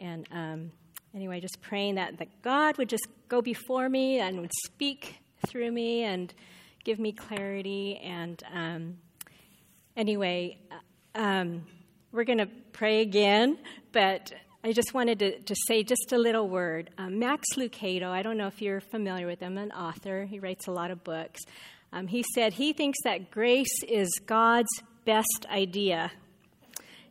And um, anyway, just praying that, that God would just go before me and would speak through me and give me clarity. And um, anyway, uh, um, we're going to pray again, but I just wanted to, to say just a little word. Um, Max Lucado, I don't know if you're familiar with him, an author, he writes a lot of books. Um, he said he thinks that grace is God's best idea.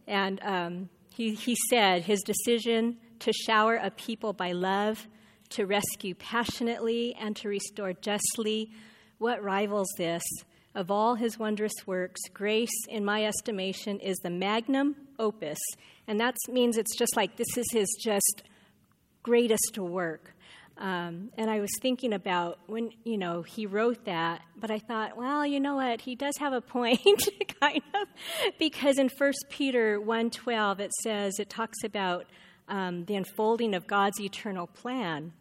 And um, he, he said his decision to shower a people by love, to rescue passionately, and to restore justly, what rivals this? Of all his wondrous works, grace, in my estimation, is the magnum opus. And that means it's just like this is his just greatest work. Um, and I was thinking about when, you know, he wrote that, but I thought, well, you know what? He does have a point, kind of, because in 1 Peter 1.12 it says, it talks about um, the unfolding of God's eternal plan.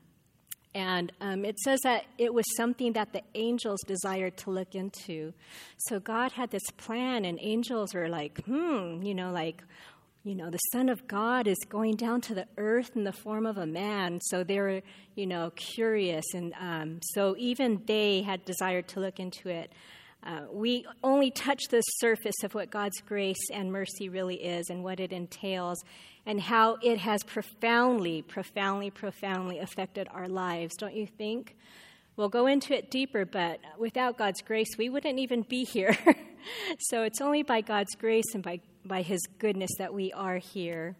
And um, it says that it was something that the angels desired to look into. So God had this plan, and angels were like, hmm, you know, like, you know, the Son of God is going down to the earth in the form of a man. So they were, you know, curious. And um, so even they had desired to look into it. Uh, we only touch the surface of what God's grace and mercy really is and what it entails and how it has profoundly, profoundly, profoundly affected our lives, don't you think? We'll go into it deeper, but without God's grace, we wouldn't even be here. so it's only by God's grace and by by His goodness that we are here.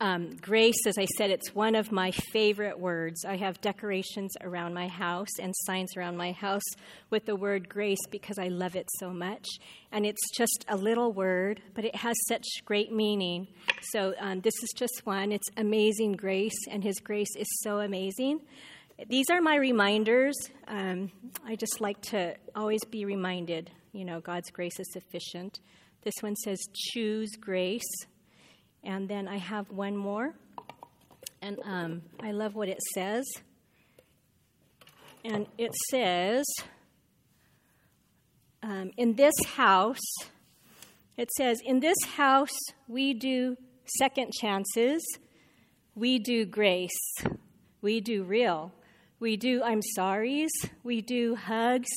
Um, grace, as I said, it's one of my favorite words. I have decorations around my house and signs around my house with the word grace because I love it so much. And it's just a little word, but it has such great meaning. So um, this is just one. It's amazing grace, and His grace is so amazing. These are my reminders. Um, I just like to always be reminded, you know, God's grace is sufficient. This one says, Choose grace. And then I have one more. And um, I love what it says. And it says, um, In this house, it says, In this house we do second chances, we do grace, we do real, we do I'm sorry's, we do hugs,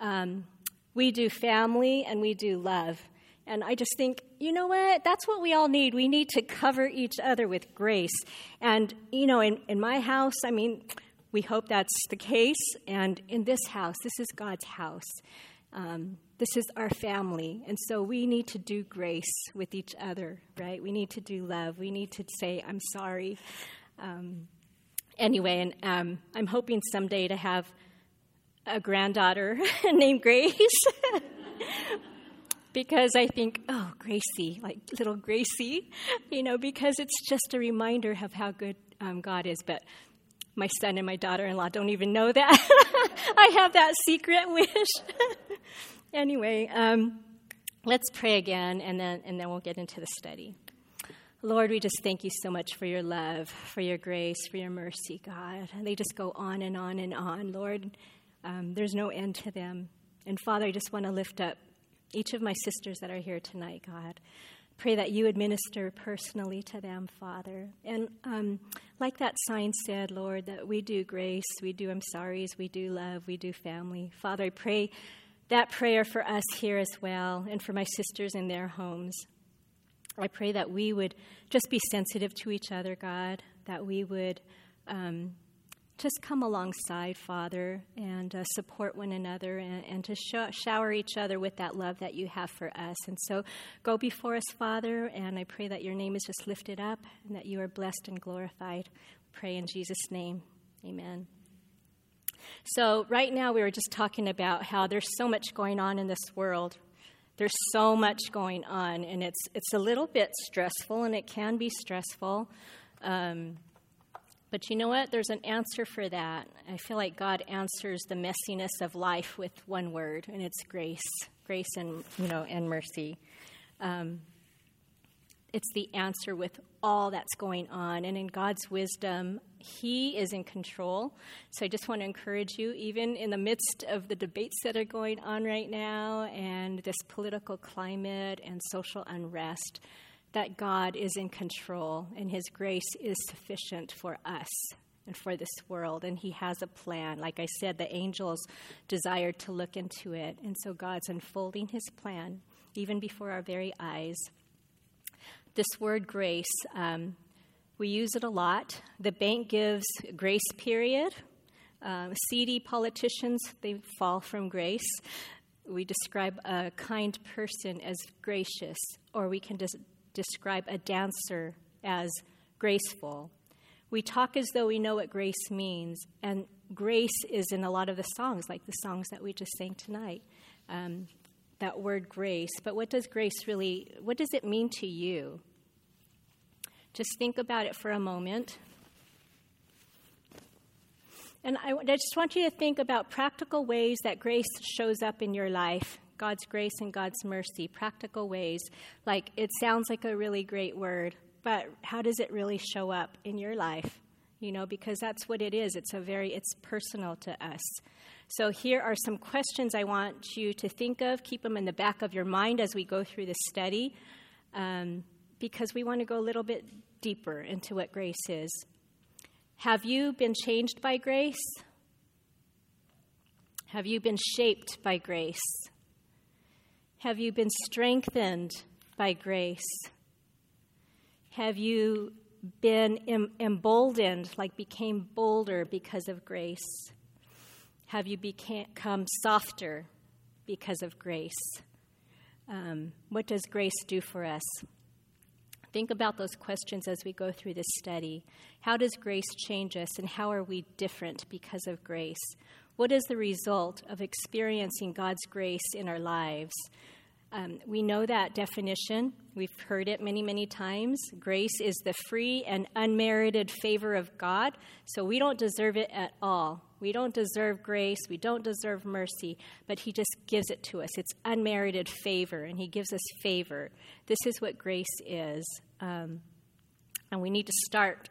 um, we do family, and we do love. And I just think, you know what? That's what we all need. We need to cover each other with grace. And, you know, in, in my house, I mean, we hope that's the case. And in this house, this is God's house. Um, this is our family. And so we need to do grace with each other, right? We need to do love. We need to say, I'm sorry. Um, anyway, and um, I'm hoping someday to have a granddaughter named Grace. because I think, oh, Gracie, like little Gracie, you know, because it's just a reminder of how good um, God is. But my son and my daughter in law don't even know that. I have that secret wish. anyway, um, let's pray again, and then, and then we'll get into the study. Lord, we just thank you so much for your love, for your grace, for your mercy, God. And they just go on and on and on, Lord. Um, there's no end to them. And Father, I just want to lift up each of my sisters that are here tonight, God. Pray that you administer personally to them, Father. And um, like that sign said, Lord, that we do grace, we do I'm sorry's, we do love, we do family. Father, I pray that prayer for us here as well and for my sisters in their homes. I pray that we would just be sensitive to each other, God, that we would um, just come alongside, Father, and uh, support one another and, and to sh- shower each other with that love that you have for us. And so go before us, Father, and I pray that your name is just lifted up and that you are blessed and glorified. Pray in Jesus' name. Amen. So, right now, we were just talking about how there's so much going on in this world. There's so much going on, and it's, it's a little bit stressful, and it can be stressful. Um, but you know what? There's an answer for that. I feel like God answers the messiness of life with one word, and it's grace, grace and you know and mercy. Um, it's the answer with all that's going on, and in God's wisdom, He is in control. So I just want to encourage you, even in the midst of the debates that are going on right now, and this political climate and social unrest that God is in control and His grace is sufficient for us and for this world. And He has a plan. Like I said, the angels desired to look into it. And so God's unfolding His plan even before our very eyes. This word grace, um, we use it a lot. The bank gives grace period. Uh, seedy politicians, they fall from grace. We describe a kind person as gracious, or we can just describe a dancer as graceful. We talk as though we know what grace means, and grace is in a lot of the songs, like the songs that we just sang tonight. Um, that word grace, but what does grace really, what does it mean to you? Just think about it for a moment. And I, I just want you to think about practical ways that grace shows up in your life God's grace and God's mercy, practical ways. Like it sounds like a really great word, but how does it really show up in your life? You know, because that's what it is. It's a very it's personal to us. So here are some questions I want you to think of. Keep them in the back of your mind as we go through the study, um, because we want to go a little bit deeper into what grace is. Have you been changed by grace? Have you been shaped by grace? Have you been strengthened by grace? Have you been em- emboldened, like became bolder because of grace? Have you become softer because of grace? Um, what does grace do for us? Think about those questions as we go through this study. How does grace change us, and how are we different because of grace? What is the result of experiencing God's grace in our lives? Um, we know that definition. We've heard it many, many times. Grace is the free and unmerited favor of God, so we don't deserve it at all. We don't deserve grace, we don't deserve mercy, but He just gives it to us. It's unmerited favor, and He gives us favor. This is what grace is. Um, and we need to start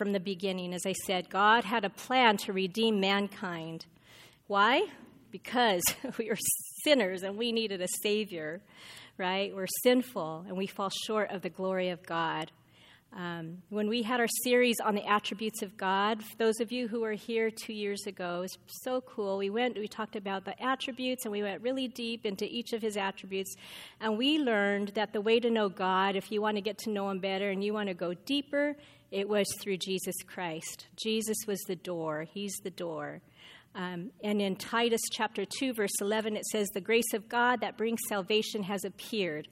from the beginning. As I said, God had a plan to redeem mankind. Why? Because we were sinners and we needed a Savior, right? We're sinful and we fall short of the glory of God. Um, when we had our series on the attributes of God, those of you who were here two years ago, it was so cool. We went, we talked about the attributes, and we went really deep into each of his attributes. And we learned that the way to know God, if you want to get to know him better and you want to go deeper, it was through Jesus Christ. Jesus was the door, he's the door. Um, and in Titus chapter 2, verse 11, it says, The grace of God that brings salvation has appeared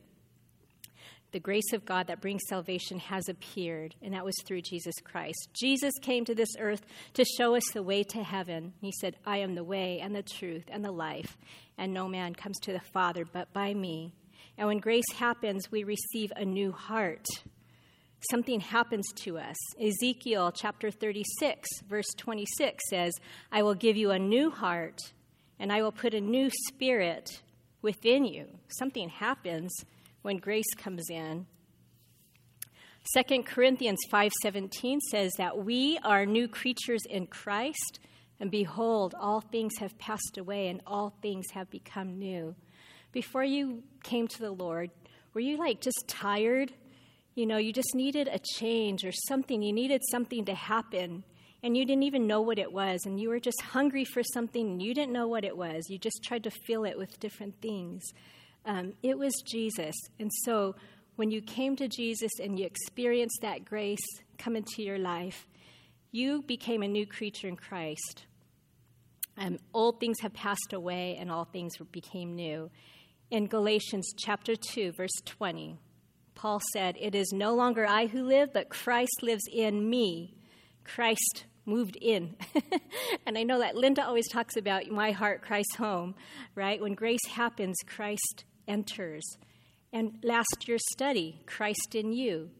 the grace of God that brings salvation has appeared, and that was through Jesus Christ. Jesus came to this earth to show us the way to heaven. He said, I am the way and the truth and the life, and no man comes to the Father but by me. And when grace happens, we receive a new heart. Something happens to us. Ezekiel chapter 36, verse 26 says, I will give you a new heart, and I will put a new spirit within you. Something happens when grace comes in. 2 Corinthians 5:17 says that we are new creatures in Christ and behold all things have passed away and all things have become new. Before you came to the Lord, were you like just tired? You know, you just needed a change or something. You needed something to happen and you didn't even know what it was and you were just hungry for something and you didn't know what it was. You just tried to fill it with different things. Um, it was Jesus. And so when you came to Jesus and you experienced that grace come into your life, you became a new creature in Christ. Um, old things have passed away and all things became new. In Galatians chapter 2, verse 20, Paul said, It is no longer I who live, but Christ lives in me. Christ moved in. and I know that Linda always talks about my heart, Christ's home, right? When grace happens, Christ enters. And last year's study, Christ in you,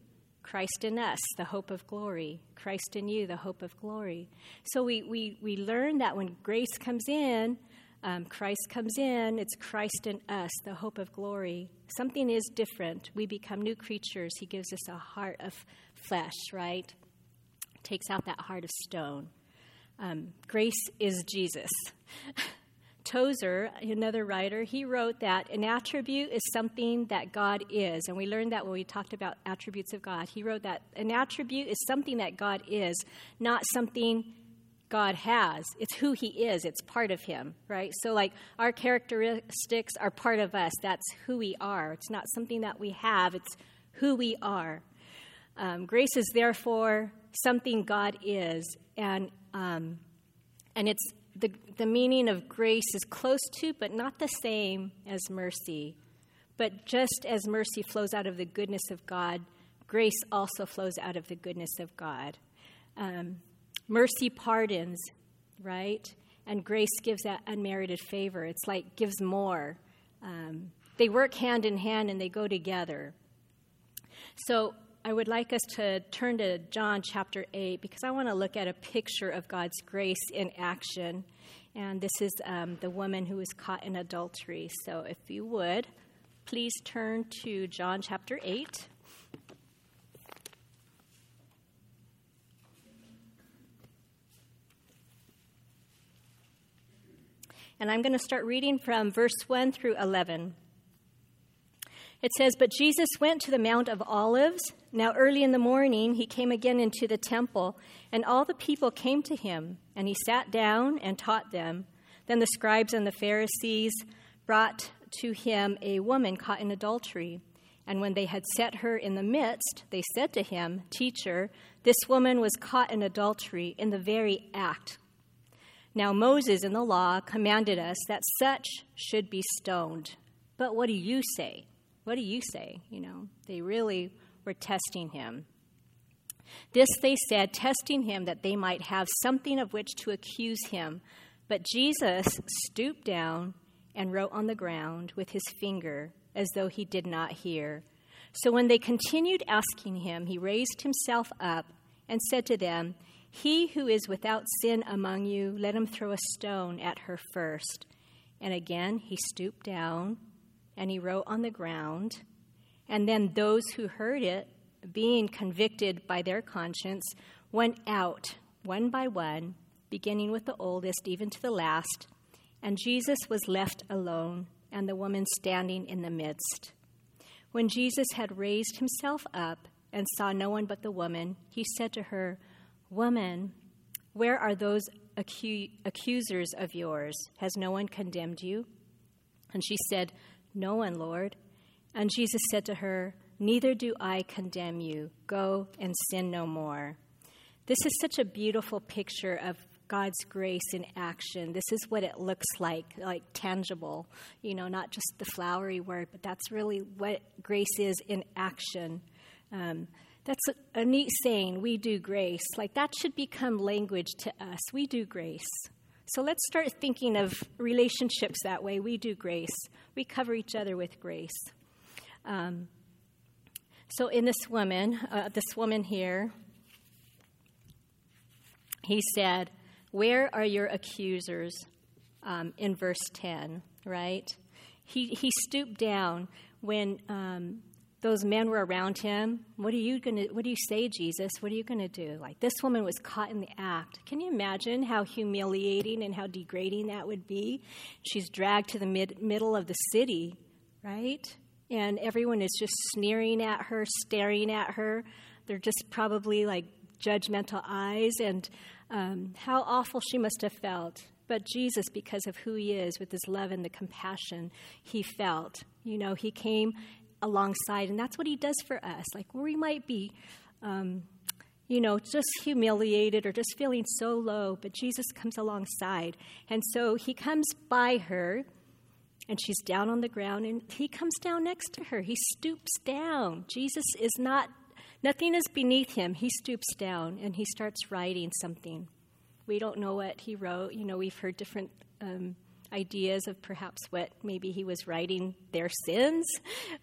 Christ in us, the hope of glory. Christ in you, the hope of glory. So we, we, we learn that when grace comes in, um, Christ comes in, it's Christ in us, the hope of glory. Something is different. We become new creatures. He gives us a heart of flesh, right? Takes out that heart of stone. Um, grace is Jesus. Tozer, another writer, he wrote that an attribute is something that God is. And we learned that when we talked about attributes of God. He wrote that an attribute is something that God is, not something God has. It's who He is, it's part of Him, right? So, like, our characteristics are part of us. That's who we are. It's not something that we have, it's who we are. Um, grace is therefore something God is, and, um, and it's the, the meaning of grace is close to, but not the same as mercy. But just as mercy flows out of the goodness of God, grace also flows out of the goodness of God. Um, mercy pardons, right? And grace gives that unmerited favor. It's like gives more. Um, they work hand in hand and they go together. So I would like us to turn to John chapter 8 because I want to look at a picture of God's grace in action. And this is um, the woman who was caught in adultery. So if you would, please turn to John chapter 8. And I'm going to start reading from verse 1 through 11. It says, But Jesus went to the Mount of Olives. Now, early in the morning, he came again into the temple, and all the people came to him, and he sat down and taught them. Then the scribes and the Pharisees brought to him a woman caught in adultery. And when they had set her in the midst, they said to him, Teacher, this woman was caught in adultery in the very act. Now, Moses in the law commanded us that such should be stoned. But what do you say? What do you say? You know, they really were testing him. This they said, testing him that they might have something of which to accuse him. But Jesus stooped down and wrote on the ground with his finger as though he did not hear. So when they continued asking him, he raised himself up and said to them, He who is without sin among you, let him throw a stone at her first. And again he stooped down and he wrote on the ground. And then those who heard it, being convicted by their conscience, went out one by one, beginning with the oldest, even to the last. And Jesus was left alone, and the woman standing in the midst. When Jesus had raised himself up and saw no one but the woman, he said to her, Woman, where are those acu- accusers of yours? Has no one condemned you? And she said, no one, Lord. And Jesus said to her, Neither do I condemn you. Go and sin no more. This is such a beautiful picture of God's grace in action. This is what it looks like, like tangible, you know, not just the flowery word, but that's really what grace is in action. Um, that's a, a neat saying, we do grace. Like that should become language to us. We do grace. So let's start thinking of relationships that way. We do grace, we cover each other with grace. Um, so, in this woman, uh, this woman here, he said, Where are your accusers? Um, in verse 10, right? He, he stooped down when um, those men were around him. What are you going to what do you say, Jesus? What are you going to do? Like this woman was caught in the act. Can you imagine how humiliating and how degrading that would be? She's dragged to the mid, middle of the city, right? And everyone is just sneering at her, staring at her. They're just probably like judgmental eyes and um, how awful she must have felt. But Jesus, because of who he is, with his love and the compassion he felt, you know, he came alongside. And that's what he does for us. Like we might be, um, you know, just humiliated or just feeling so low, but Jesus comes alongside. And so he comes by her, and she's down on the ground, and he comes down next to her. He stoops down. Jesus is not, nothing is beneath him. He stoops down and he starts writing something. We don't know what he wrote. You know, we've heard different. Um, ideas of perhaps what maybe he was writing their sins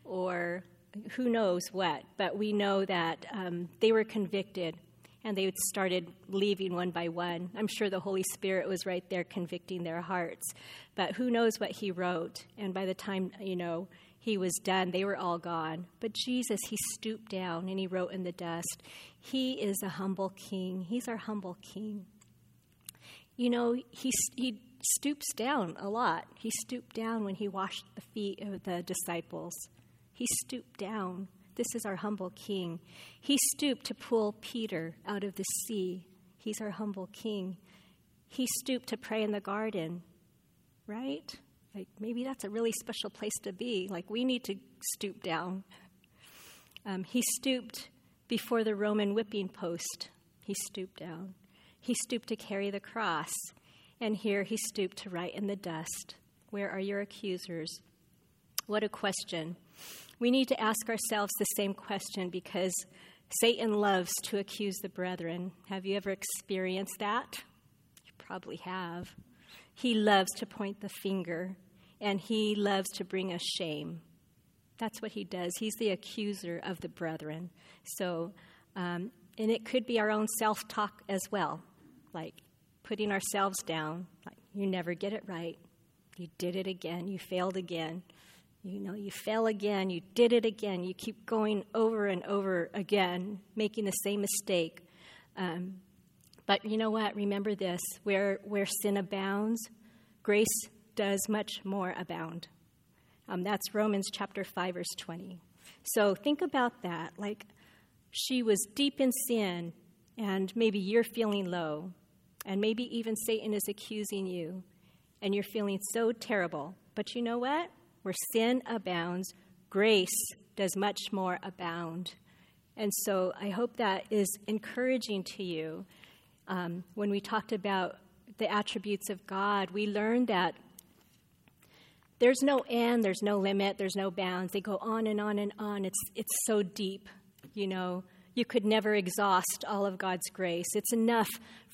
or who knows what. But we know that um, they were convicted and they started leaving one by one. I'm sure the Holy Spirit was right there convicting their hearts. But who knows what he wrote? And by the time, you know, he was done, they were all gone. But Jesus, he stooped down and he wrote in the dust. He is a humble king. He's our humble king. You know, he, he stoops down a lot. He stooped down when he washed the feet of the disciples. He stooped down. This is our humble king. He stooped to pull Peter out of the sea. He's our humble king. He stooped to pray in the garden, right? Like maybe that's a really special place to be. Like we need to stoop down. Um, he stooped before the Roman whipping post. He stooped down. He stooped to carry the cross. And here he stooped to write in the dust. Where are your accusers? What a question. We need to ask ourselves the same question because Satan loves to accuse the brethren. Have you ever experienced that? You probably have. He loves to point the finger and he loves to bring us shame. That's what he does. He's the accuser of the brethren. So, um, and it could be our own self talk as well, like putting ourselves down, like, you never get it right. You did it again. You failed again. You know, you fail again. You did it again. You keep going over and over again, making the same mistake. Um, but you know what? Remember this where, where sin abounds, grace does much more abound. Um, that's Romans chapter 5, verse 20. So think about that. Like, she was deep in sin, and maybe you're feeling low, and maybe even Satan is accusing you, and you're feeling so terrible. But you know what? Where sin abounds, grace does much more abound. And so I hope that is encouraging to you. Um, when we talked about the attributes of God, we learned that there's no end, there's no limit, there's no bounds. They go on and on and on. It's, it's so deep, you know. You could never exhaust all of God's grace. It's enough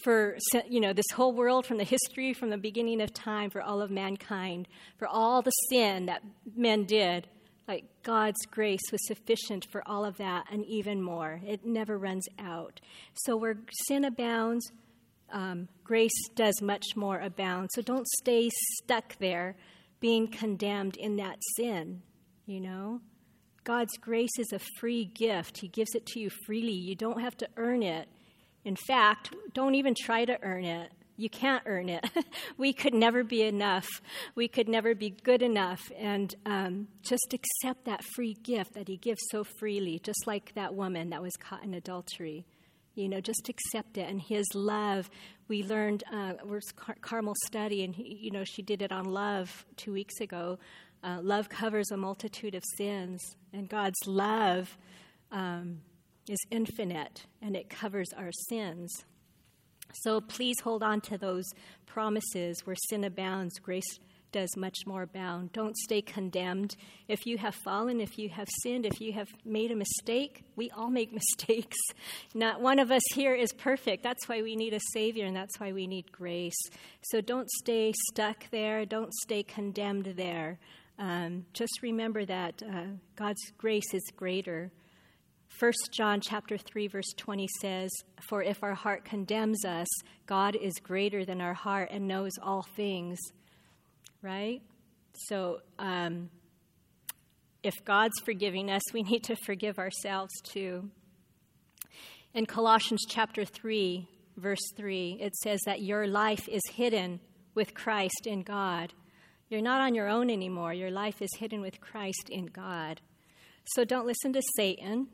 for, you know, this whole world from the history, from the beginning of time, for all of mankind, for all the sin that men did. Like God's grace was sufficient for all of that and even more. It never runs out. So where sin abounds, um, grace does much more abound. So don't stay stuck there being condemned in that sin, you know? God's grace is a free gift. He gives it to you freely. You don't have to earn it. In fact, don't even try to earn it. You can't earn it. we could never be enough. We could never be good enough. And um, just accept that free gift that He gives so freely, just like that woman that was caught in adultery. You know, just accept it. And His love, we learned, uh, was Car- Carmel study, and he, you know, she did it on love two weeks ago. Uh, love covers a multitude of sins, and God's love um, is infinite, and it covers our sins. So please hold on to those promises where sin abounds, grace does much more abound. Don't stay condemned. If you have fallen, if you have sinned, if you have made a mistake, we all make mistakes. Not one of us here is perfect. That's why we need a Savior, and that's why we need grace. So don't stay stuck there. Don't stay condemned there. Um, just remember that uh, God's grace is greater. 1 John chapter 3 verse 20 says, "For if our heart condemns us, God is greater than our heart and knows all things." right? So, um, if God's forgiving us, we need to forgive ourselves too. In Colossians chapter 3, verse 3, it says that your life is hidden with Christ in God. You're not on your own anymore. Your life is hidden with Christ in God. So don't listen to Satan.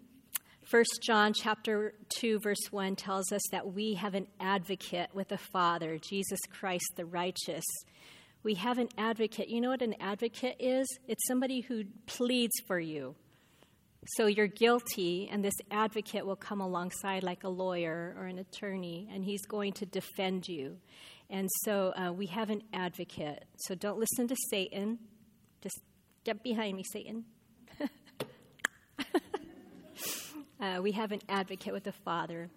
1 John chapter 2 verse 1 tells us that we have an advocate with the Father, Jesus Christ the righteous we have an advocate. You know what an advocate is? It's somebody who pleads for you. So you're guilty, and this advocate will come alongside like a lawyer or an attorney, and he's going to defend you. And so uh, we have an advocate. So don't listen to Satan. Just get behind me, Satan. uh, we have an advocate with the Father.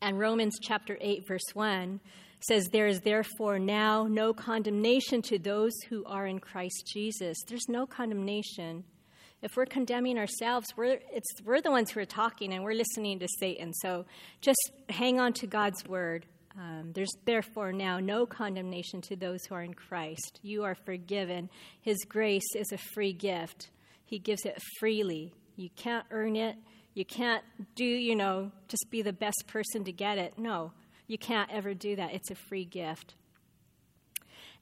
And Romans chapter 8, verse 1 says, There is therefore now no condemnation to those who are in Christ Jesus. There's no condemnation. If we're condemning ourselves, we're, it's, we're the ones who are talking and we're listening to Satan. So just hang on to God's word. Um, there's therefore now no condemnation to those who are in Christ. You are forgiven. His grace is a free gift, He gives it freely. You can't earn it. You can't do, you know, just be the best person to get it. No, you can't ever do that. It's a free gift.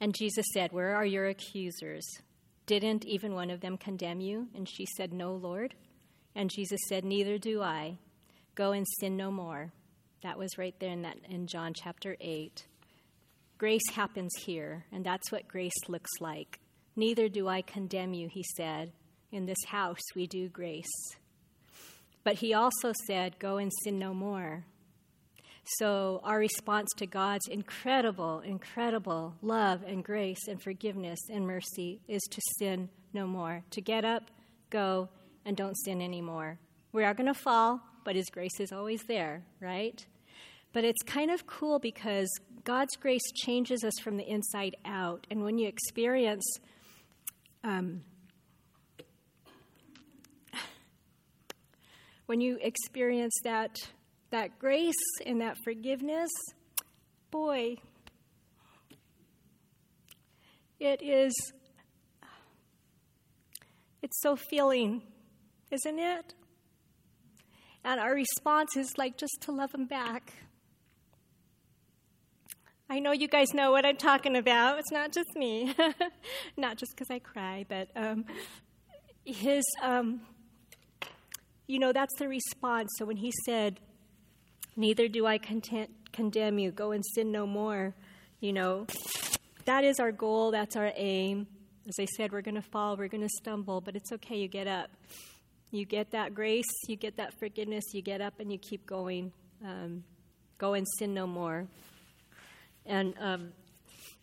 And Jesus said, Where are your accusers? Didn't even one of them condemn you? And she said, No, Lord. And Jesus said, Neither do I. Go and sin no more. That was right there in, that, in John chapter 8. Grace happens here, and that's what grace looks like. Neither do I condemn you, he said. In this house we do grace. But he also said, Go and sin no more. So, our response to God's incredible, incredible love and grace and forgiveness and mercy is to sin no more, to get up, go, and don't sin anymore. We are going to fall, but His grace is always there, right? But it's kind of cool because God's grace changes us from the inside out. And when you experience um, when you experience that that grace and that forgiveness, boy, it is, it's so feeling, isn't it? And our response is like just to love him back. I know you guys know what I'm talking about. It's not just me, not just because I cry, but um, his, um, you know, that's the response. So when he said, Neither do I content, condemn you. Go and sin no more. You know, that is our goal. That's our aim. As I said, we're going to fall, we're going to stumble, but it's okay. You get up. You get that grace, you get that forgiveness, you get up and you keep going. Um, go and sin no more. And um,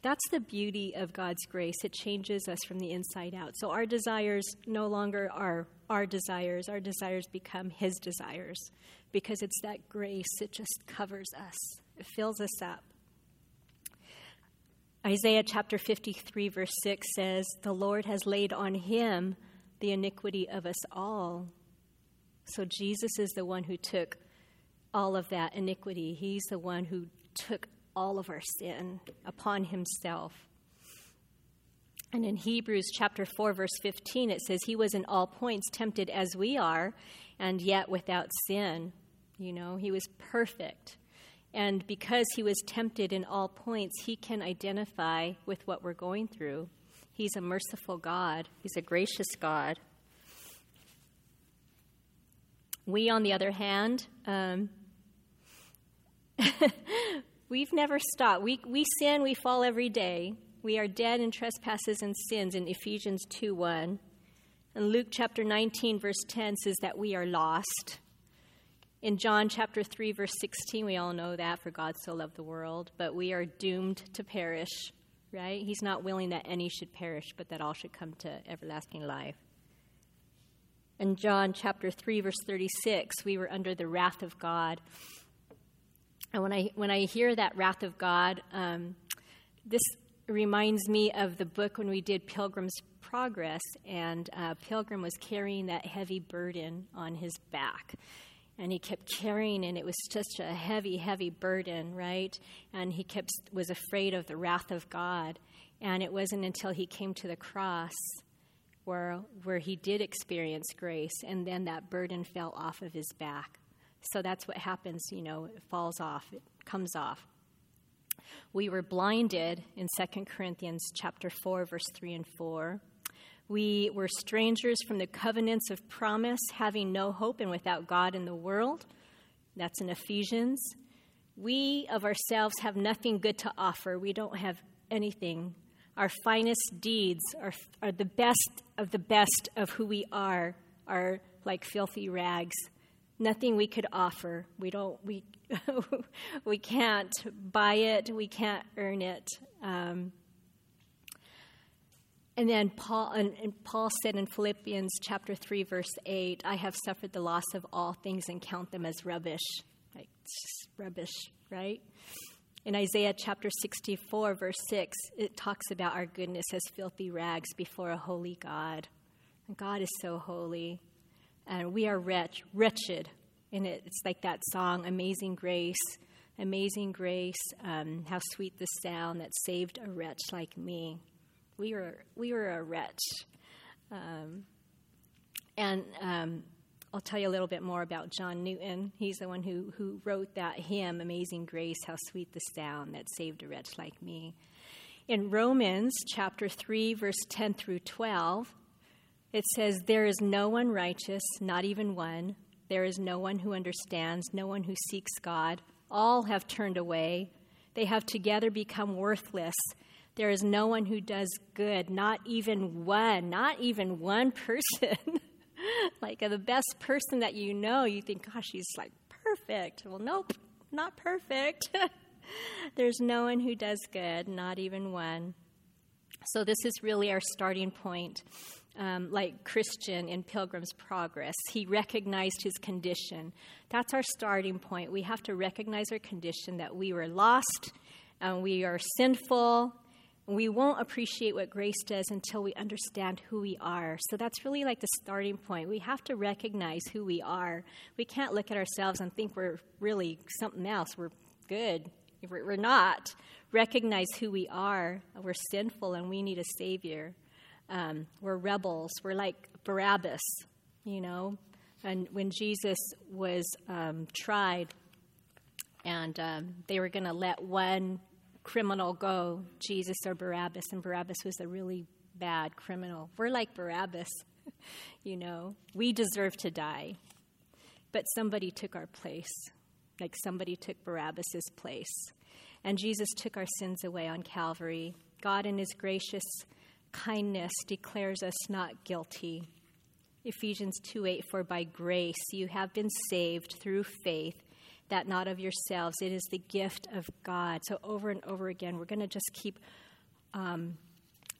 that's the beauty of God's grace. It changes us from the inside out. So our desires no longer are our desires, our desires become His desires because it's that grace, it just covers us, it fills us up. Isaiah chapter 53, verse 6 says, The Lord has laid on him the iniquity of us all. So Jesus is the one who took all of that iniquity. He's the one who took all of our sin upon himself. And in Hebrews chapter 4 verse 15 it says he was in all points tempted as we are and yet without sin. You know, he was perfect. And because he was tempted in all points, he can identify with what we're going through. He's a merciful God, he's a gracious God. We, on the other hand, um, we've never stopped. We, we sin, we fall every day. We are dead in trespasses and sins in Ephesians 2 1. And Luke chapter 19, verse 10 says that we are lost. In John chapter 3, verse 16, we all know that, for God so loved the world, but we are doomed to perish, right? He's not willing that any should perish, but that all should come to everlasting life. In John chapter 3, verse 36, we were under the wrath of God. And when I, when I hear that wrath of God, um, this reminds me of the book when we did Pilgrim's Progress, and uh, Pilgrim was carrying that heavy burden on his back. And he kept carrying and it was just a heavy heavy burden right? And he kept was afraid of the wrath of god. And it wasn't until he came to the cross where where he did experience grace and then that burden fell off of his back so that's what happens you know it falls off it comes off we were blinded in 2 corinthians chapter 4 verse 3 and 4 we were strangers from the covenants of promise, having no hope and without God in the world. That's in Ephesians. We of ourselves have nothing good to offer. We don't have anything. Our finest deeds are, are the best of the best of who we are, are like filthy rags. Nothing we could offer. We don't. We we can't buy it. We can't earn it. Um, and then Paul, and, and Paul said in Philippians chapter 3, verse 8, I have suffered the loss of all things and count them as rubbish. Like, it's rubbish, right? In Isaiah chapter 64, verse 6, it talks about our goodness as filthy rags before a holy God. God is so holy. And we are wretch, wretched. And it, it's like that song, Amazing Grace. Amazing grace, um, how sweet the sound that saved a wretch like me we were we were a wretch. Um, and um, I'll tell you a little bit more about John Newton. He's the one who, who wrote that hymn, Amazing Grace, How Sweet the Sound That Saved a Wretch Like Me. In Romans chapter 3, verse 10 through 12, it says, There is no one righteous, not even one. There is no one who understands, no one who seeks God. All have turned away. They have together become worthless. There is no one who does good, not even one, not even one person. like the best person that you know, you think, gosh, she's like perfect. Well, nope, not perfect. There's no one who does good, not even one. So, this is really our starting point. Um, like Christian in Pilgrim's Progress, he recognized his condition. That's our starting point. We have to recognize our condition that we were lost, and we are sinful, we won't appreciate what grace does until we understand who we are. So that's really like the starting point. We have to recognize who we are. We can't look at ourselves and think we're really something else. We're good. We're not. Recognize who we are. We're sinful and we need a Savior. Um, we're rebels. We're like Barabbas, you know. And when Jesus was um, tried, and um, they were going to let one criminal go, Jesus or Barabbas, and Barabbas was a really bad criminal. We're like Barabbas, you know. We deserve to die, but somebody took our place, like somebody took Barabbas's place. And Jesus took our sins away on Calvary. God, in his gracious kindness, declares us not guilty. Ephesians 2 8, for by grace you have been saved through faith that not of yourselves. It is the gift of God. So, over and over again, we're going to just keep um,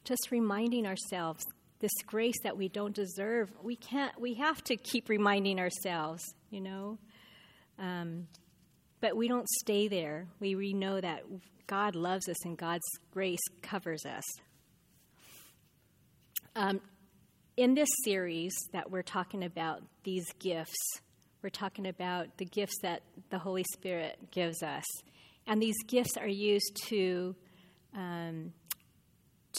just reminding ourselves this grace that we don't deserve. We can't, we have to keep reminding ourselves, you know. Um, but we don't stay there. We, we know that God loves us and God's grace covers us. Um, in this series that we're talking about, these gifts, we're talking about the gifts that the Holy Spirit gives us. And these gifts are used to, um,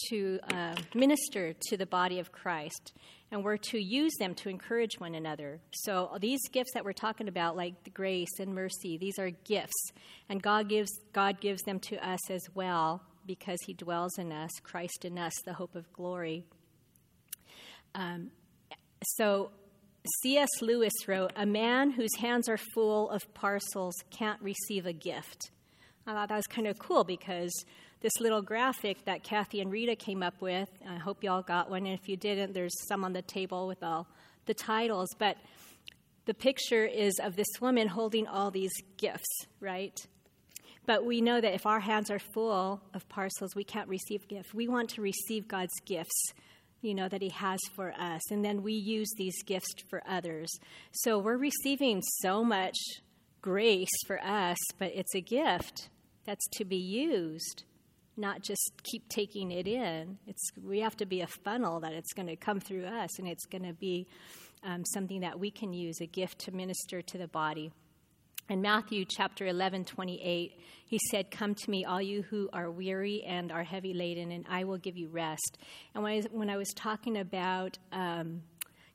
to uh, minister to the body of Christ. And we're to use them to encourage one another. So these gifts that we're talking about, like the grace and mercy, these are gifts. And God gives, God gives them to us as well because He dwells in us, Christ in us, the hope of glory. Um, so C.S. Lewis wrote, A man whose hands are full of parcels can't receive a gift. I thought that was kind of cool because this little graphic that Kathy and Rita came up with, I hope y'all got one, and if you didn't, there's some on the table with all the titles, but the picture is of this woman holding all these gifts, right? But we know that if our hands are full of parcels, we can't receive gifts. We want to receive God's gifts you know, that He has for us. And then we use these gifts for others. So we're receiving so much grace for us, but it's a gift that's to be used, not just keep taking it in. It's, we have to be a funnel that it's going to come through us and it's going to be um, something that we can use, a gift to minister to the body. In Matthew chapter 11, 28, he said, Come to me, all you who are weary and are heavy laden, and I will give you rest. And when I was, when I was talking about um,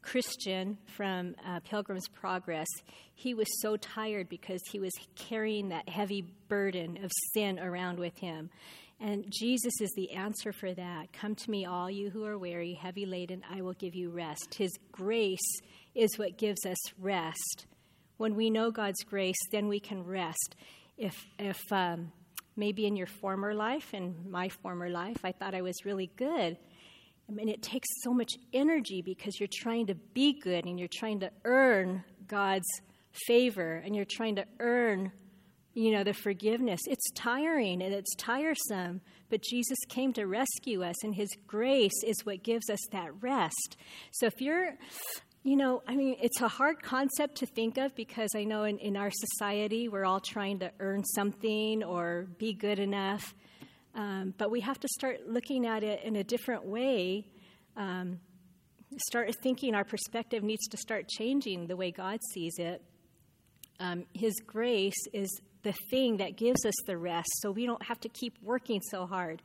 Christian from uh, Pilgrim's Progress, he was so tired because he was carrying that heavy burden of sin around with him. And Jesus is the answer for that. Come to me, all you who are weary, heavy laden, I will give you rest. His grace is what gives us rest. When we know God's grace, then we can rest. If, if um, maybe in your former life, in my former life, I thought I was really good. I mean, it takes so much energy because you're trying to be good and you're trying to earn God's favor and you're trying to earn, you know, the forgiveness. It's tiring and it's tiresome, but Jesus came to rescue us, and His grace is what gives us that rest. So if you're you know, I mean, it's a hard concept to think of because I know in, in our society we're all trying to earn something or be good enough. Um, but we have to start looking at it in a different way. Um, start thinking our perspective needs to start changing the way God sees it. Um, his grace is the thing that gives us the rest, so we don't have to keep working so hard.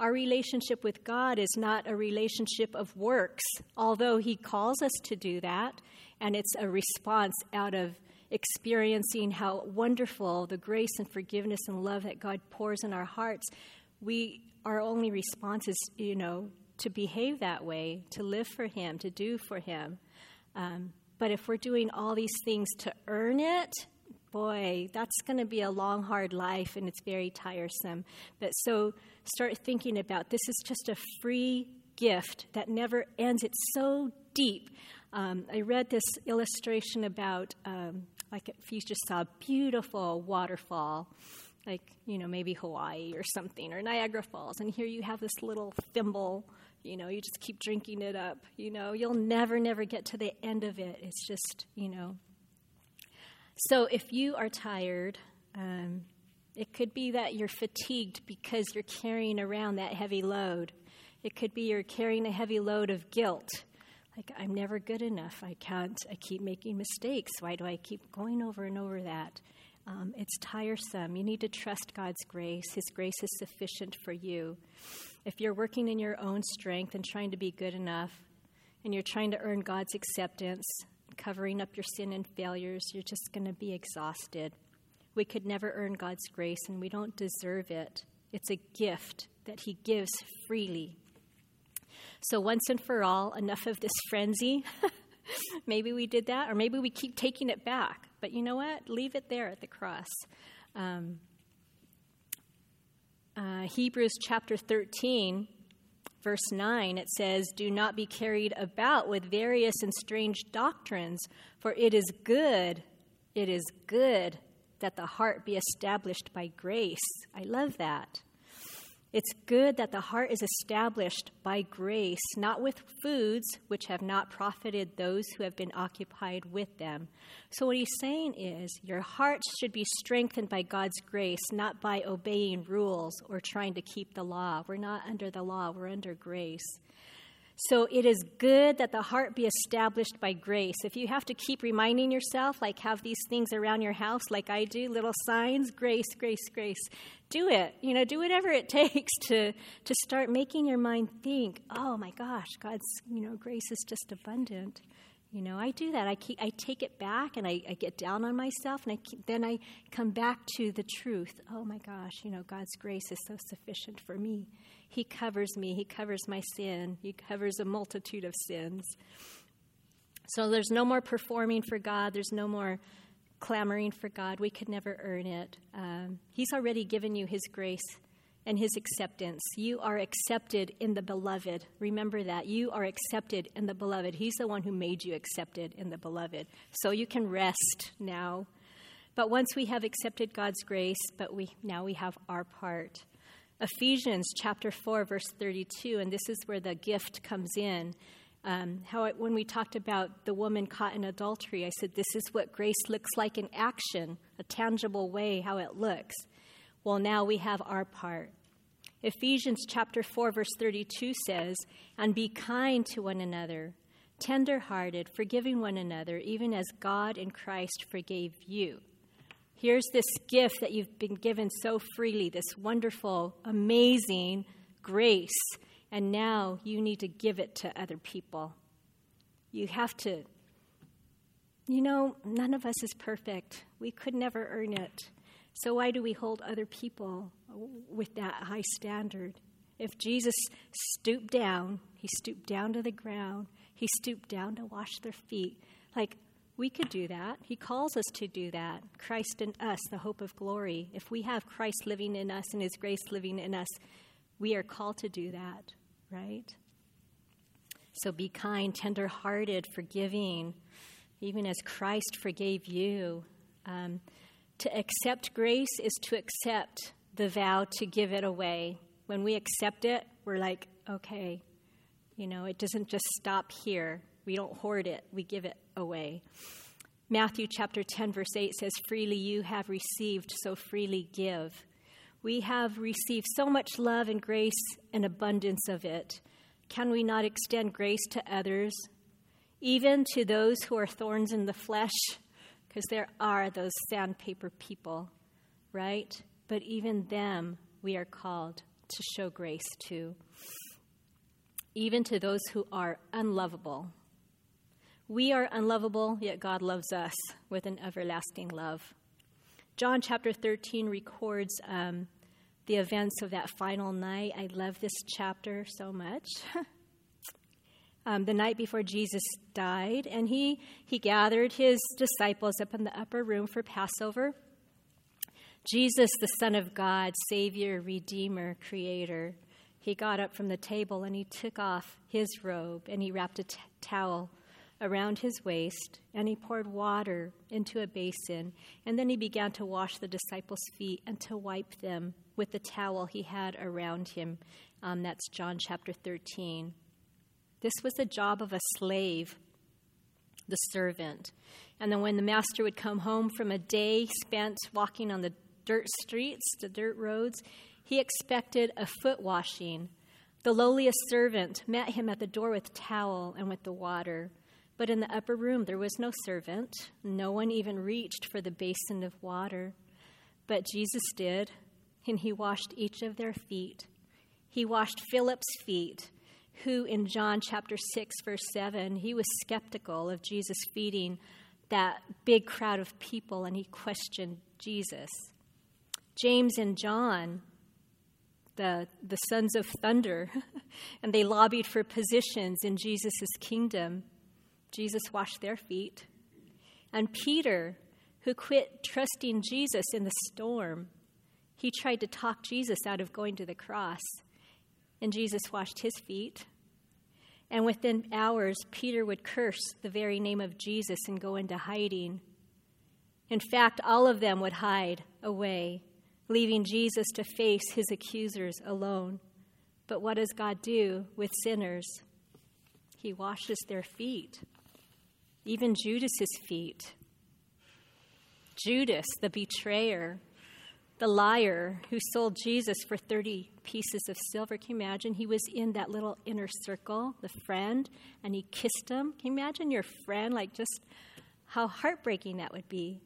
Our relationship with God is not a relationship of works, although He calls us to do that, and it's a response out of experiencing how wonderful the grace and forgiveness and love that God pours in our hearts. We our only response is, you know, to behave that way, to live for Him, to do for Him. Um, but if we're doing all these things to earn it, boy, that's going to be a long, hard life and it's very tiresome. But so start thinking about this is just a free gift that never ends. It's so deep. Um, I read this illustration about, um, like, if you just saw a beautiful waterfall, like, you know, maybe Hawaii or something, or Niagara Falls, and here you have this little thimble you know, you just keep drinking it up. You know, you'll never, never get to the end of it. It's just, you know. So if you are tired, um, it could be that you're fatigued because you're carrying around that heavy load. It could be you're carrying a heavy load of guilt. Like, I'm never good enough. I can't, I keep making mistakes. Why do I keep going over and over that? Um, it's tiresome. You need to trust God's grace. His grace is sufficient for you. If you're working in your own strength and trying to be good enough, and you're trying to earn God's acceptance, covering up your sin and failures, you're just going to be exhausted. We could never earn God's grace, and we don't deserve it. It's a gift that He gives freely. So, once and for all, enough of this frenzy. maybe we did that, or maybe we keep taking it back. But you know what? Leave it there at the cross. Um, uh, Hebrews chapter 13, verse 9, it says, Do not be carried about with various and strange doctrines, for it is good, it is good that the heart be established by grace. I love that. It's good that the heart is established by grace, not with foods which have not profited those who have been occupied with them. So, what he's saying is, your heart should be strengthened by God's grace, not by obeying rules or trying to keep the law. We're not under the law, we're under grace. So it is good that the heart be established by grace. If you have to keep reminding yourself, like have these things around your house, like I do, little signs, grace, grace, grace, do it. You know, do whatever it takes to to start making your mind think, oh my gosh, God's you know grace is just abundant. You know, I do that. I keep, I take it back and I, I get down on myself, and I keep, then I come back to the truth. Oh my gosh, you know, God's grace is so sufficient for me. He covers me, He covers my sin, He covers a multitude of sins. So there's no more performing for God, there's no more clamoring for God. We could never earn it. Um, he's already given you His grace and His acceptance. You are accepted in the beloved. Remember that. You are accepted in the beloved. He's the one who made you accepted in the beloved. So you can rest now. But once we have accepted God's grace, but we now we have our part. Ephesians chapter 4, verse 32, and this is where the gift comes in. Um, how it, when we talked about the woman caught in adultery, I said, This is what grace looks like in action, a tangible way, how it looks. Well, now we have our part. Ephesians chapter 4, verse 32 says, And be kind to one another, tender hearted, forgiving one another, even as God in Christ forgave you. Here's this gift that you've been given so freely, this wonderful, amazing grace, and now you need to give it to other people. You have to, you know, none of us is perfect. We could never earn it. So why do we hold other people with that high standard? If Jesus stooped down, he stooped down to the ground, he stooped down to wash their feet. Like, we could do that. He calls us to do that. Christ in us, the hope of glory. If we have Christ living in us and His grace living in us, we are called to do that, right? So be kind, tender hearted, forgiving, even as Christ forgave you. Um, to accept grace is to accept the vow to give it away. When we accept it, we're like, okay, you know, it doesn't just stop here. We don't hoard it, we give it away. Matthew chapter 10, verse 8 says, Freely you have received, so freely give. We have received so much love and grace and abundance of it. Can we not extend grace to others, even to those who are thorns in the flesh? Because there are those sandpaper people, right? But even them we are called to show grace to. Even to those who are unlovable, we are unlovable, yet God loves us with an everlasting love. John chapter 13 records um, the events of that final night. I love this chapter so much. um, the night before Jesus died, and he, he gathered his disciples up in the upper room for Passover. Jesus, the Son of God, Savior, Redeemer, Creator, he got up from the table and he took off his robe and he wrapped a t- towel around his waist and he poured water into a basin and then he began to wash the disciples' feet and to wipe them with the towel he had around him. Um, that's John chapter 13. This was the job of a slave, the servant. And then when the master would come home from a day spent walking on the dirt streets, the dirt roads, he expected a foot washing. The lowliest servant met him at the door with towel and with the water. But in the upper room there was no servant. No one even reached for the basin of water. But Jesus did, and he washed each of their feet. He washed Philip's feet, who in John chapter 6, verse 7, he was skeptical of Jesus feeding that big crowd of people, and he questioned Jesus. James and John, the, the sons of thunder, and they lobbied for positions in Jesus' kingdom. Jesus washed their feet. And Peter, who quit trusting Jesus in the storm, he tried to talk Jesus out of going to the cross. And Jesus washed his feet. And within hours, Peter would curse the very name of Jesus and go into hiding. In fact, all of them would hide away, leaving Jesus to face his accusers alone. But what does God do with sinners? He washes their feet even Judas's feet. Judas, the betrayer, the liar who sold Jesus for 30 pieces of silver. Can you imagine? He was in that little inner circle, the friend, and he kissed him. Can you imagine your friend? Like, just how heartbreaking that would be.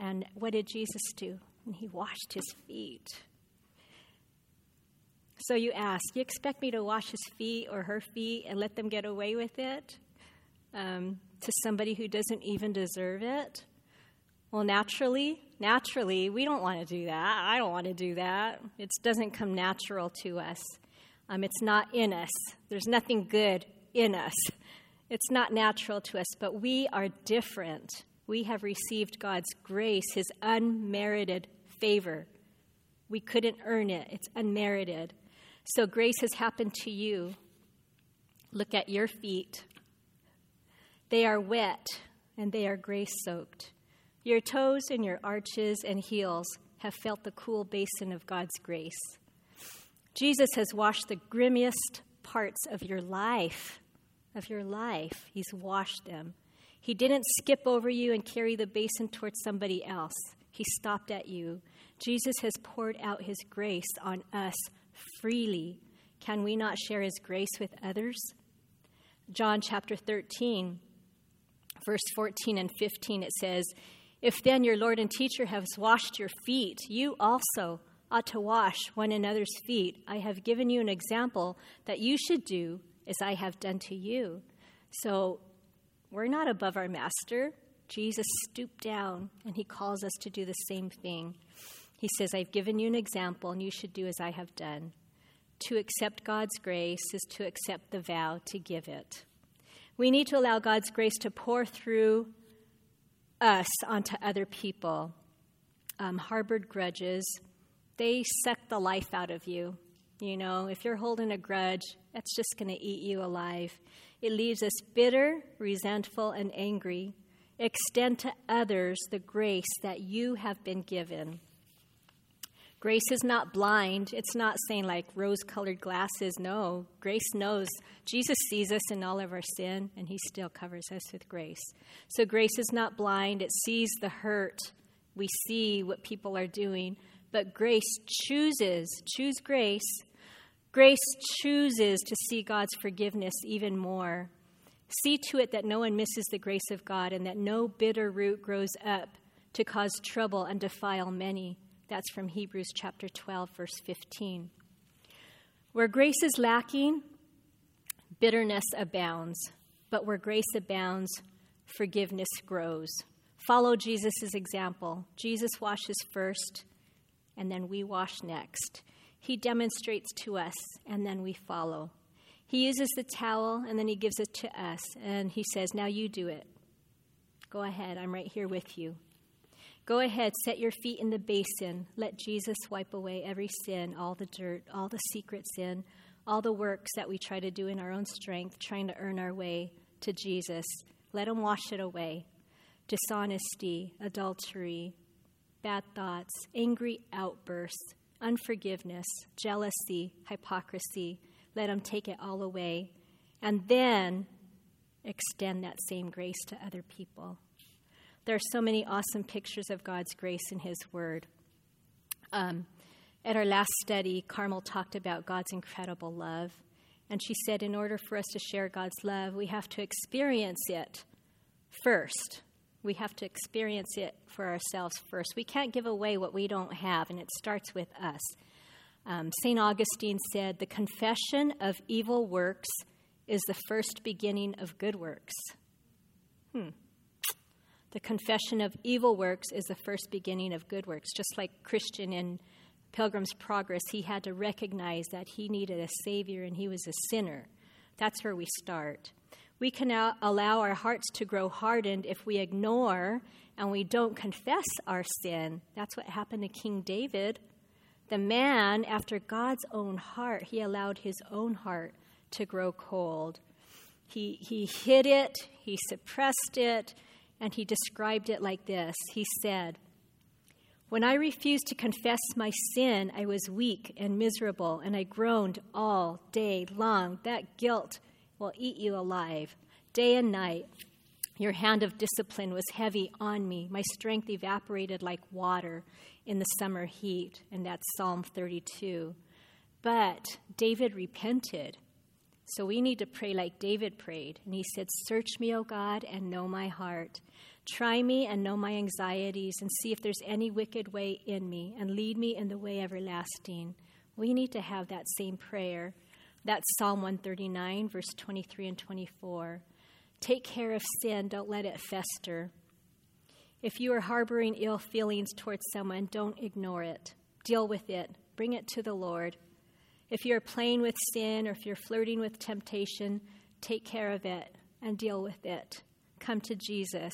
And what did Jesus do? And he washed his feet. So you ask, you expect me to wash his feet or her feet and let them get away with it? Um, to somebody who doesn't even deserve it? Well, naturally, naturally, we don't want to do that. I don't want to do that. It doesn't come natural to us. Um, it's not in us. There's nothing good in us. It's not natural to us, but we are different. We have received God's grace, His unmerited favor. We couldn't earn it, it's unmerited. So grace has happened to you. Look at your feet. They are wet and they are grace soaked. Your toes and your arches and heels have felt the cool basin of God's grace. Jesus has washed the grimmiest parts of your life, of your life. He's washed them. He didn't skip over you and carry the basin towards somebody else. He stopped at you. Jesus has poured out his grace on us freely. Can we not share his grace with others? John chapter 13 verse 14 and 15, it says, If then your Lord and teacher has washed your feet, you also ought to wash one another's feet. I have given you an example that you should do as I have done to you. So we're not above our master. Jesus stooped down and he calls us to do the same thing. He says, I've given you an example and you should do as I have done. To accept God's grace is to accept the vow to give it. We need to allow God's grace to pour through us onto other people. Um, harbored grudges, they suck the life out of you. You know, if you're holding a grudge, that's just going to eat you alive. It leaves us bitter, resentful, and angry. Extend to others the grace that you have been given. Grace is not blind. It's not saying like rose colored glasses. No, grace knows. Jesus sees us in all of our sin, and He still covers us with grace. So grace is not blind. It sees the hurt. We see what people are doing. But grace chooses, choose grace. Grace chooses to see God's forgiveness even more. See to it that no one misses the grace of God and that no bitter root grows up to cause trouble and defile many. That's from Hebrews chapter 12, verse 15. Where grace is lacking, bitterness abounds, but where grace abounds, forgiveness grows. Follow Jesus' example. Jesus washes first, and then we wash next. He demonstrates to us, and then we follow. He uses the towel, and then he gives it to us, and he says, Now you do it. Go ahead, I'm right here with you. Go ahead, set your feet in the basin. Let Jesus wipe away every sin, all the dirt, all the secret sin, all the works that we try to do in our own strength, trying to earn our way to Jesus. Let him wash it away. Dishonesty, adultery, bad thoughts, angry outbursts, unforgiveness, jealousy, hypocrisy. Let him take it all away. And then extend that same grace to other people. There are so many awesome pictures of God's grace in His Word. Um, at our last study, Carmel talked about God's incredible love. And she said, in order for us to share God's love, we have to experience it first. We have to experience it for ourselves first. We can't give away what we don't have, and it starts with us. Um, St. Augustine said, The confession of evil works is the first beginning of good works. Hmm. The confession of evil works is the first beginning of good works. Just like Christian in Pilgrim's Progress, he had to recognize that he needed a Savior and he was a sinner. That's where we start. We can allow our hearts to grow hardened if we ignore and we don't confess our sin. That's what happened to King David. The man, after God's own heart, he allowed his own heart to grow cold. He, he hid it, he suppressed it, and he described it like this He said, When I refused to confess my sin, I was weak and miserable, and I groaned all day long. That guilt will eat you alive, day and night. Your hand of discipline was heavy on me. My strength evaporated like water in the summer heat. And that's Psalm 32. But David repented. So we need to pray like David prayed. And he said, Search me, O God, and know my heart. Try me and know my anxieties, and see if there's any wicked way in me, and lead me in the way everlasting. We need to have that same prayer. That's Psalm 139, verse 23 and 24. Take care of sin, don't let it fester. If you are harboring ill feelings towards someone, don't ignore it. Deal with it. Bring it to the Lord. If you're playing with sin or if you're flirting with temptation, take care of it and deal with it. Come to Jesus.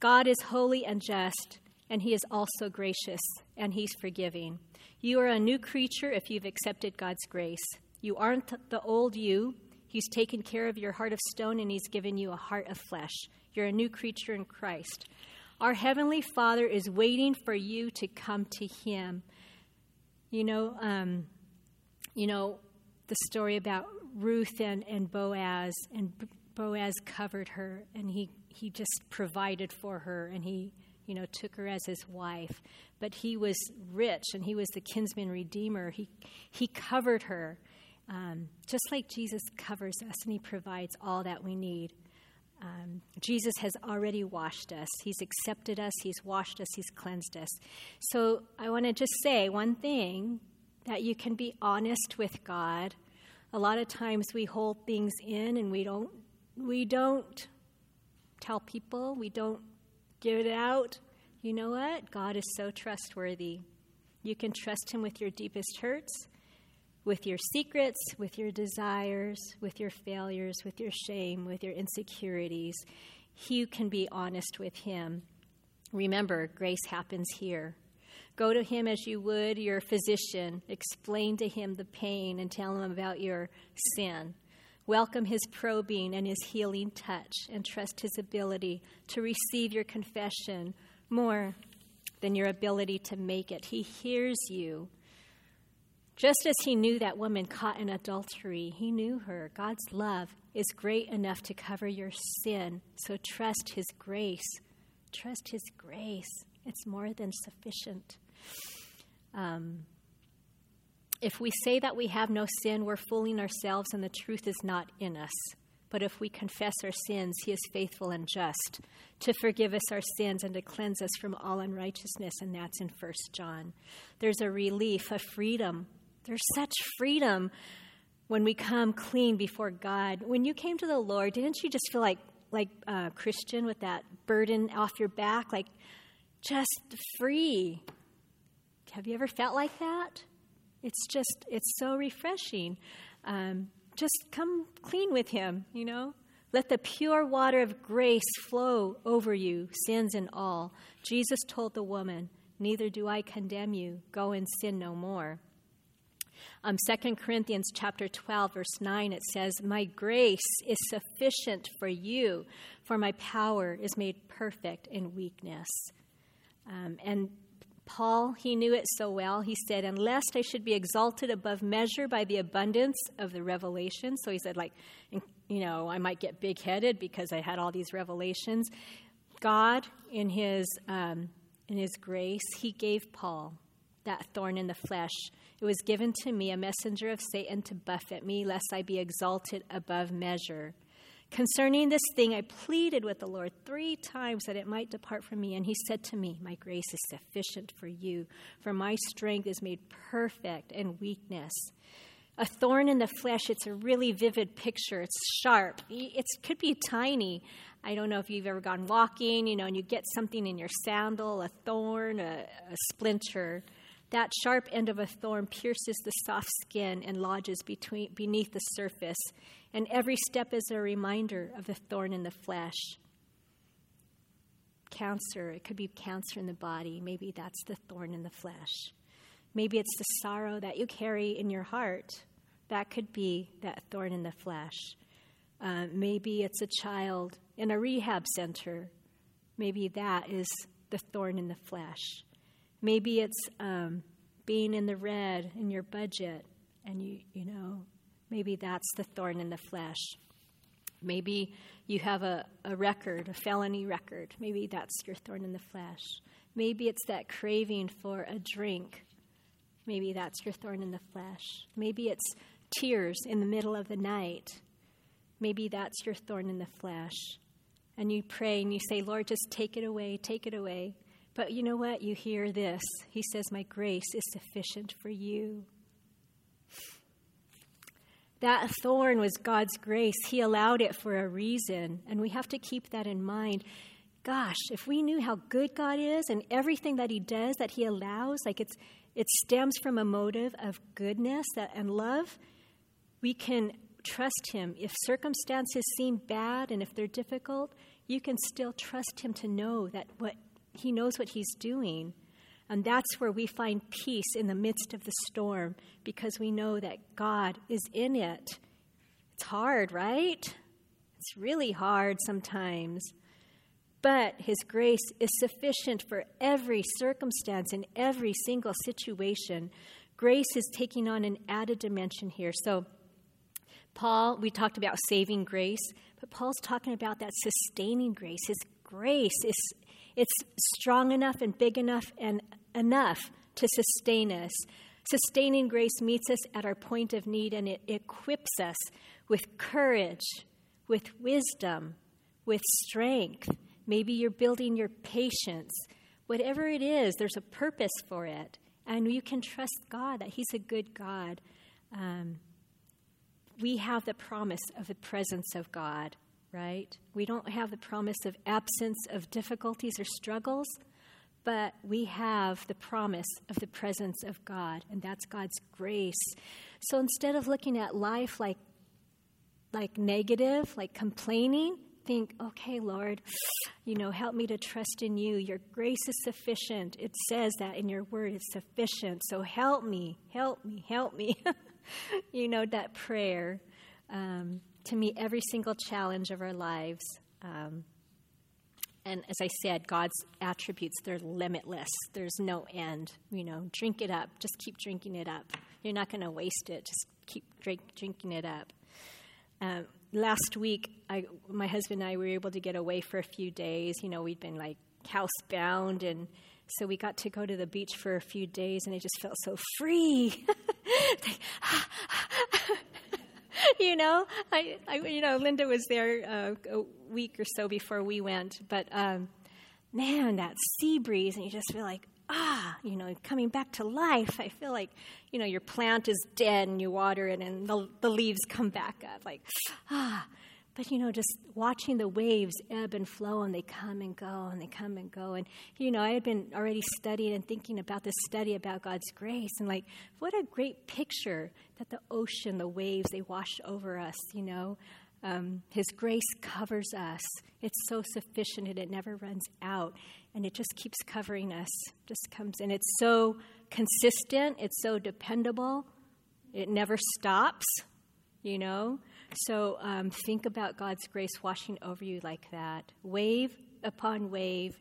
God is holy and just, and He is also gracious, and He's forgiving. You are a new creature if you've accepted God's grace. You aren't the old you. He's taken care of your heart of stone, and He's given you a heart of flesh. You're a new creature in Christ. Our Heavenly Father is waiting for you to come to Him. You know, um, you know, the story about Ruth and, and Boaz, and Boaz covered her, and he, he just provided for her, and he, you know, took her as his wife. But he was rich, and he was the kinsman redeemer. He, he covered her, um, just like Jesus covers us, and he provides all that we need. Um, Jesus has already washed us. He's accepted us. He's washed us. He's cleansed us. So I want to just say one thing that you can be honest with God. A lot of times we hold things in and we don't we don't tell people, we don't give it out. You know what? God is so trustworthy. You can trust him with your deepest hurts, with your secrets, with your desires, with your failures, with your shame, with your insecurities. You can be honest with him. Remember, grace happens here. Go to him as you would your physician. Explain to him the pain and tell him about your sin. Welcome his probing and his healing touch and trust his ability to receive your confession more than your ability to make it. He hears you. Just as he knew that woman caught in adultery, he knew her. God's love is great enough to cover your sin, so trust his grace. Trust his grace. It's more than sufficient. Um, if we say that we have no sin, we're fooling ourselves and the truth is not in us. But if we confess our sins, he is faithful and just to forgive us our sins and to cleanse us from all unrighteousness. And that's in 1 John. There's a relief, a freedom. There's such freedom when we come clean before God. When you came to the Lord, didn't you just feel like, like a Christian with that burden off your back? Like just free, have you ever felt like that? It's just, it's so refreshing. Um, just come clean with Him, you know? Let the pure water of grace flow over you, sins and all. Jesus told the woman, Neither do I condemn you. Go and sin no more. Um, 2 Corinthians chapter 12, verse 9, it says, My grace is sufficient for you, for my power is made perfect in weakness. Um, and Paul, he knew it so well. He said, Unless I should be exalted above measure by the abundance of the revelation. So he said, like, you know, I might get big headed because I had all these revelations. God, in his, um, in his grace, he gave Paul that thorn in the flesh it was given to me, a messenger of Satan, to buffet me, lest I be exalted above measure. Concerning this thing, I pleaded with the Lord three times that it might depart from me. And he said to me, My grace is sufficient for you, for my strength is made perfect in weakness. A thorn in the flesh, it's a really vivid picture. It's sharp. It could be tiny. I don't know if you've ever gone walking, you know, and you get something in your sandal, a thorn, a, a splinter. That sharp end of a thorn pierces the soft skin and lodges between, beneath the surface, and every step is a reminder of the thorn in the flesh. Cancer, it could be cancer in the body. Maybe that's the thorn in the flesh. Maybe it's the sorrow that you carry in your heart. That could be that thorn in the flesh. Uh, maybe it's a child in a rehab center. Maybe that is the thorn in the flesh. Maybe it's um, being in the red in your budget, and you, you know, maybe that's the thorn in the flesh. Maybe you have a, a record, a felony record. Maybe that's your thorn in the flesh. Maybe it's that craving for a drink. Maybe that's your thorn in the flesh. Maybe it's tears in the middle of the night. Maybe that's your thorn in the flesh. And you pray and you say, Lord, just take it away, take it away. But you know what? You hear this. He says, My grace is sufficient for you. That thorn was God's grace. He allowed it for a reason, and we have to keep that in mind. Gosh, if we knew how good God is and everything that He does, that He allows, like it's, it stems from a motive of goodness that, and love, we can trust Him. If circumstances seem bad and if they're difficult, you can still trust Him to know that what he knows what He's doing. And that's where we find peace in the midst of the storm because we know that God is in it. It's hard, right? It's really hard sometimes. But His grace is sufficient for every circumstance in every single situation. Grace is taking on an added dimension here. So, Paul, we talked about saving grace, but Paul's talking about that sustaining grace. His grace is it's strong enough and big enough and enough to sustain us. Sustaining grace meets us at our point of need and it equips us with courage, with wisdom, with strength. Maybe you're building your patience. Whatever it is, there's a purpose for it. And you can trust God that He's a good God. Um, we have the promise of the presence of God right? We don't have the promise of absence of difficulties or struggles, but we have the promise of the presence of God, and that's God's grace. So instead of looking at life like like negative, like complaining, think, okay, Lord, you know, help me to trust in you. Your grace is sufficient. It says that in your word, it's sufficient. So help me, help me, help me. you know, that prayer. Um, to meet every single challenge of our lives. Um, and as I said, God's attributes, they're limitless. There's no end. You know, drink it up. Just keep drinking it up. You're not going to waste it. Just keep drink, drinking it up. Um, last week, I, my husband and I were able to get away for a few days. You know, we'd been like housebound, and so we got to go to the beach for a few days, and I just felt so free. you know, I, I, you know, Linda was there uh, a week or so before we went, but um, man, that sea breeze, and you just feel like, ah, you know, coming back to life. I feel like, you know, your plant is dead and you water it and the, the leaves come back up. Like, ah. But you know, just watching the waves ebb and flow and they come and go and they come and go. And, you know, I had been already studying and thinking about this study about God's grace and like, what a great picture that the ocean, the waves, they wash over us, you know. Um, his grace covers us. It's so sufficient and it never runs out. And it just keeps covering us, just comes. And it's so consistent, it's so dependable, it never stops, you know. So um, think about God's grace washing over you like that, wave upon wave,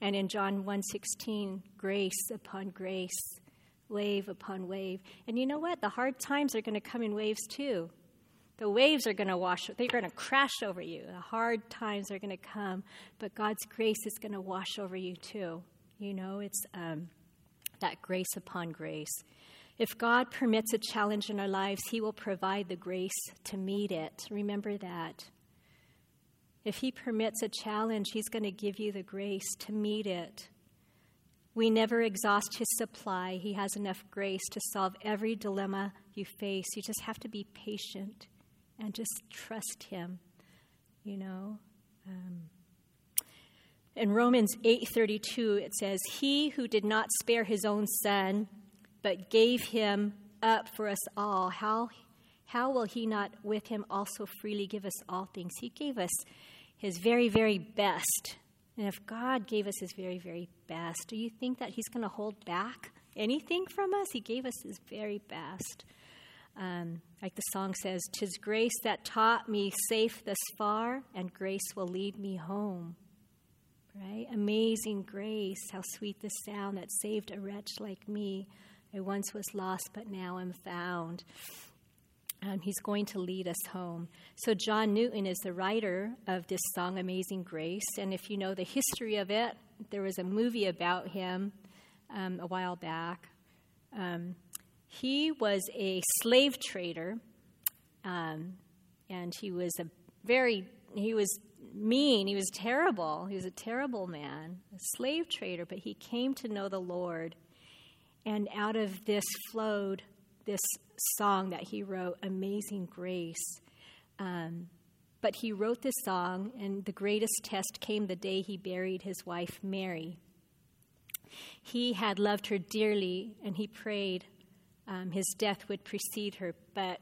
and in John 1:16, grace upon grace, wave upon wave. And you know what? The hard times are going to come in waves too. The waves are going to wash, they're going to crash over you. The hard times are going to come, but God's grace is going to wash over you too. You know, it's um, that grace upon grace. If God permits a challenge in our lives, He will provide the grace to meet it. Remember that. If He permits a challenge, He's going to give you the grace to meet it. We never exhaust His supply. He has enough grace to solve every dilemma you face. You just have to be patient and just trust Him, you know. Um, in Romans 8:32 it says he who did not spare his own son but gave him up for us all, how, how will he not with him also freely give us all things? He gave us his very, very best. And if God gave us his very, very best, do you think that he's going to hold back anything from us? He gave us his very best. Um, like the song says, "Tis grace that taught me safe thus far, and grace will lead me home." Right? Amazing grace, how sweet the sound that saved a wretch like me. I once was lost, but now I'm found. Um, he's going to lead us home. So, John Newton is the writer of this song, Amazing Grace. And if you know the history of it, there was a movie about him um, a while back. Um, he was a slave trader, um, and he was a very, he was mean, he was terrible. He was a terrible man, a slave trader, but he came to know the Lord and out of this flowed this song that he wrote, Amazing Grace. Um, but he wrote this song, and the greatest test came the day he buried his wife, Mary. He had loved her dearly, and he prayed um, his death would precede her, but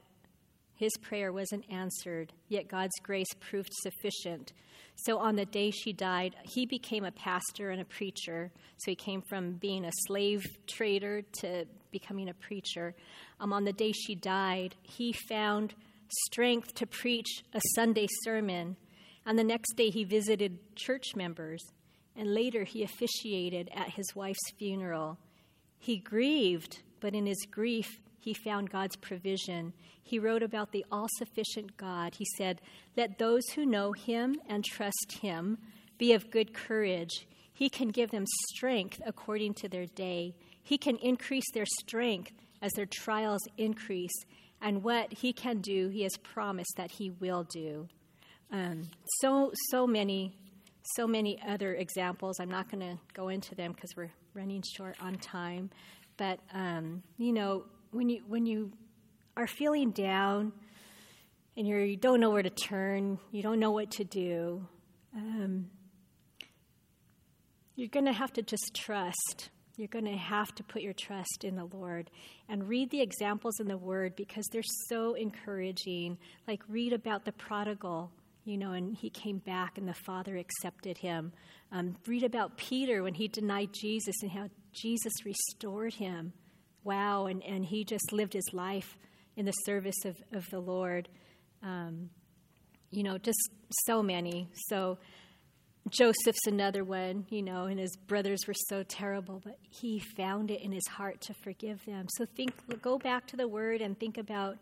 his prayer wasn't answered, yet God's grace proved sufficient. So on the day she died, he became a pastor and a preacher. So he came from being a slave trader to becoming a preacher. Um, on the day she died, he found strength to preach a Sunday sermon. And the next day, he visited church members. And later, he officiated at his wife's funeral. He grieved, but in his grief, he found God's provision. He wrote about the all sufficient God. He said, Let those who know him and trust him be of good courage. He can give them strength according to their day. He can increase their strength as their trials increase. And what he can do, he has promised that he will do. Um, so, so many, so many other examples. I'm not going to go into them because we're running short on time. But um, you know, when you when you are feeling down and you're, you don't know where to turn, you don't know what to do, um, you're going to have to just trust. You're going to have to put your trust in the Lord and read the examples in the Word because they're so encouraging. Like, read about the prodigal, you know, and he came back and the Father accepted him. Um, read about Peter when he denied Jesus and how Jesus restored him wow, and, and he just lived his life in the service of, of the Lord. Um, you know, just so many. So Joseph's another one, you know, and his brothers were so terrible, but he found it in his heart to forgive them. So think, go back to the word and think about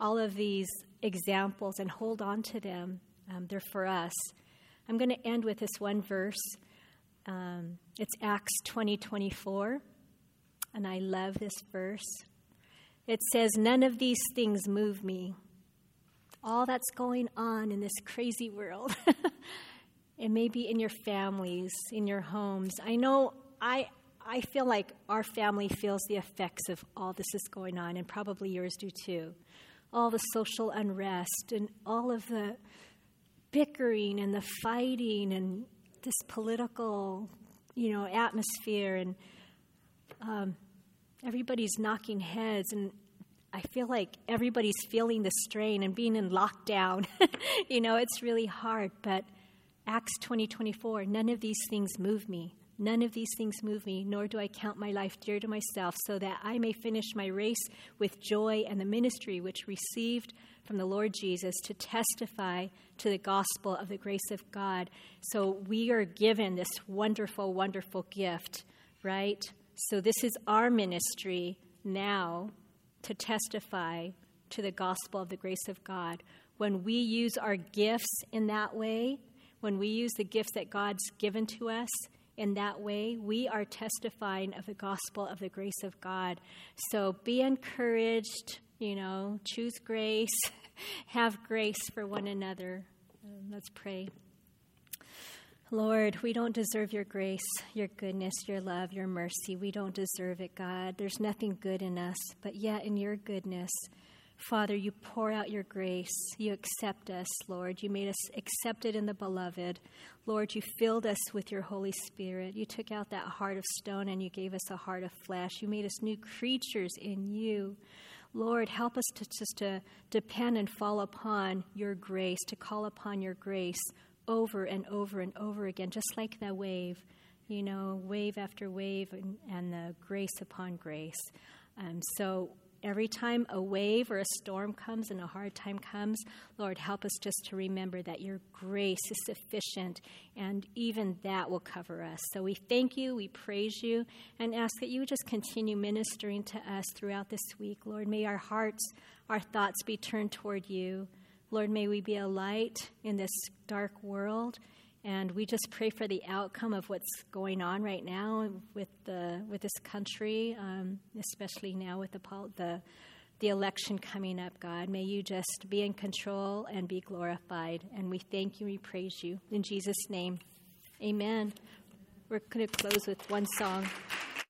all of these examples and hold on to them. Um, they're for us. I'm going to end with this one verse. Um, it's Acts 20 24 and I love this verse. It says, None of these things move me. All that's going on in this crazy world. it may be in your families, in your homes. I know I, I feel like our family feels the effects of all this is going on, and probably yours do too. All the social unrest and all of the bickering and the fighting and this political, you know, atmosphere and um, everybody's knocking heads and I feel like everybody's feeling the strain and being in lockdown. you know, it's really hard, but Acts 2024, none of these things move me. None of these things move me, nor do I count my life dear to myself, so that I may finish my race with joy and the ministry which received from the Lord Jesus to testify to the gospel of the grace of God. So we are given this wonderful, wonderful gift, right? So this is our ministry now to testify to the gospel of the grace of God. When we use our gifts in that way, when we use the gifts that God's given to us in that way, we are testifying of the gospel of the grace of God. So be encouraged, you know, choose grace, have grace for one another. Um, let's pray. Lord, we don't deserve your grace, your goodness, your love, your mercy. We don't deserve it, God. There's nothing good in us, but yet in your goodness, Father, you pour out your grace. You accept us, Lord. You made us accepted in the beloved. Lord, you filled us with your Holy Spirit. You took out that heart of stone and you gave us a heart of flesh. You made us new creatures in you. Lord, help us to just to depend and fall upon your grace, to call upon your grace over and over and over again, just like that wave, you know, wave after wave and, and the grace upon grace. Um, so every time a wave or a storm comes and a hard time comes, Lord, help us just to remember that your grace is sufficient and even that will cover us. So we thank you, we praise you, and ask that you just continue ministering to us throughout this week. Lord, may our hearts, our thoughts be turned toward you. Lord, may we be a light in this dark world. And we just pray for the outcome of what's going on right now with the with this country, um, especially now with the, the the election coming up. God, may you just be in control and be glorified. And we thank you, we praise you in Jesus' name, Amen. We're going to close with one song.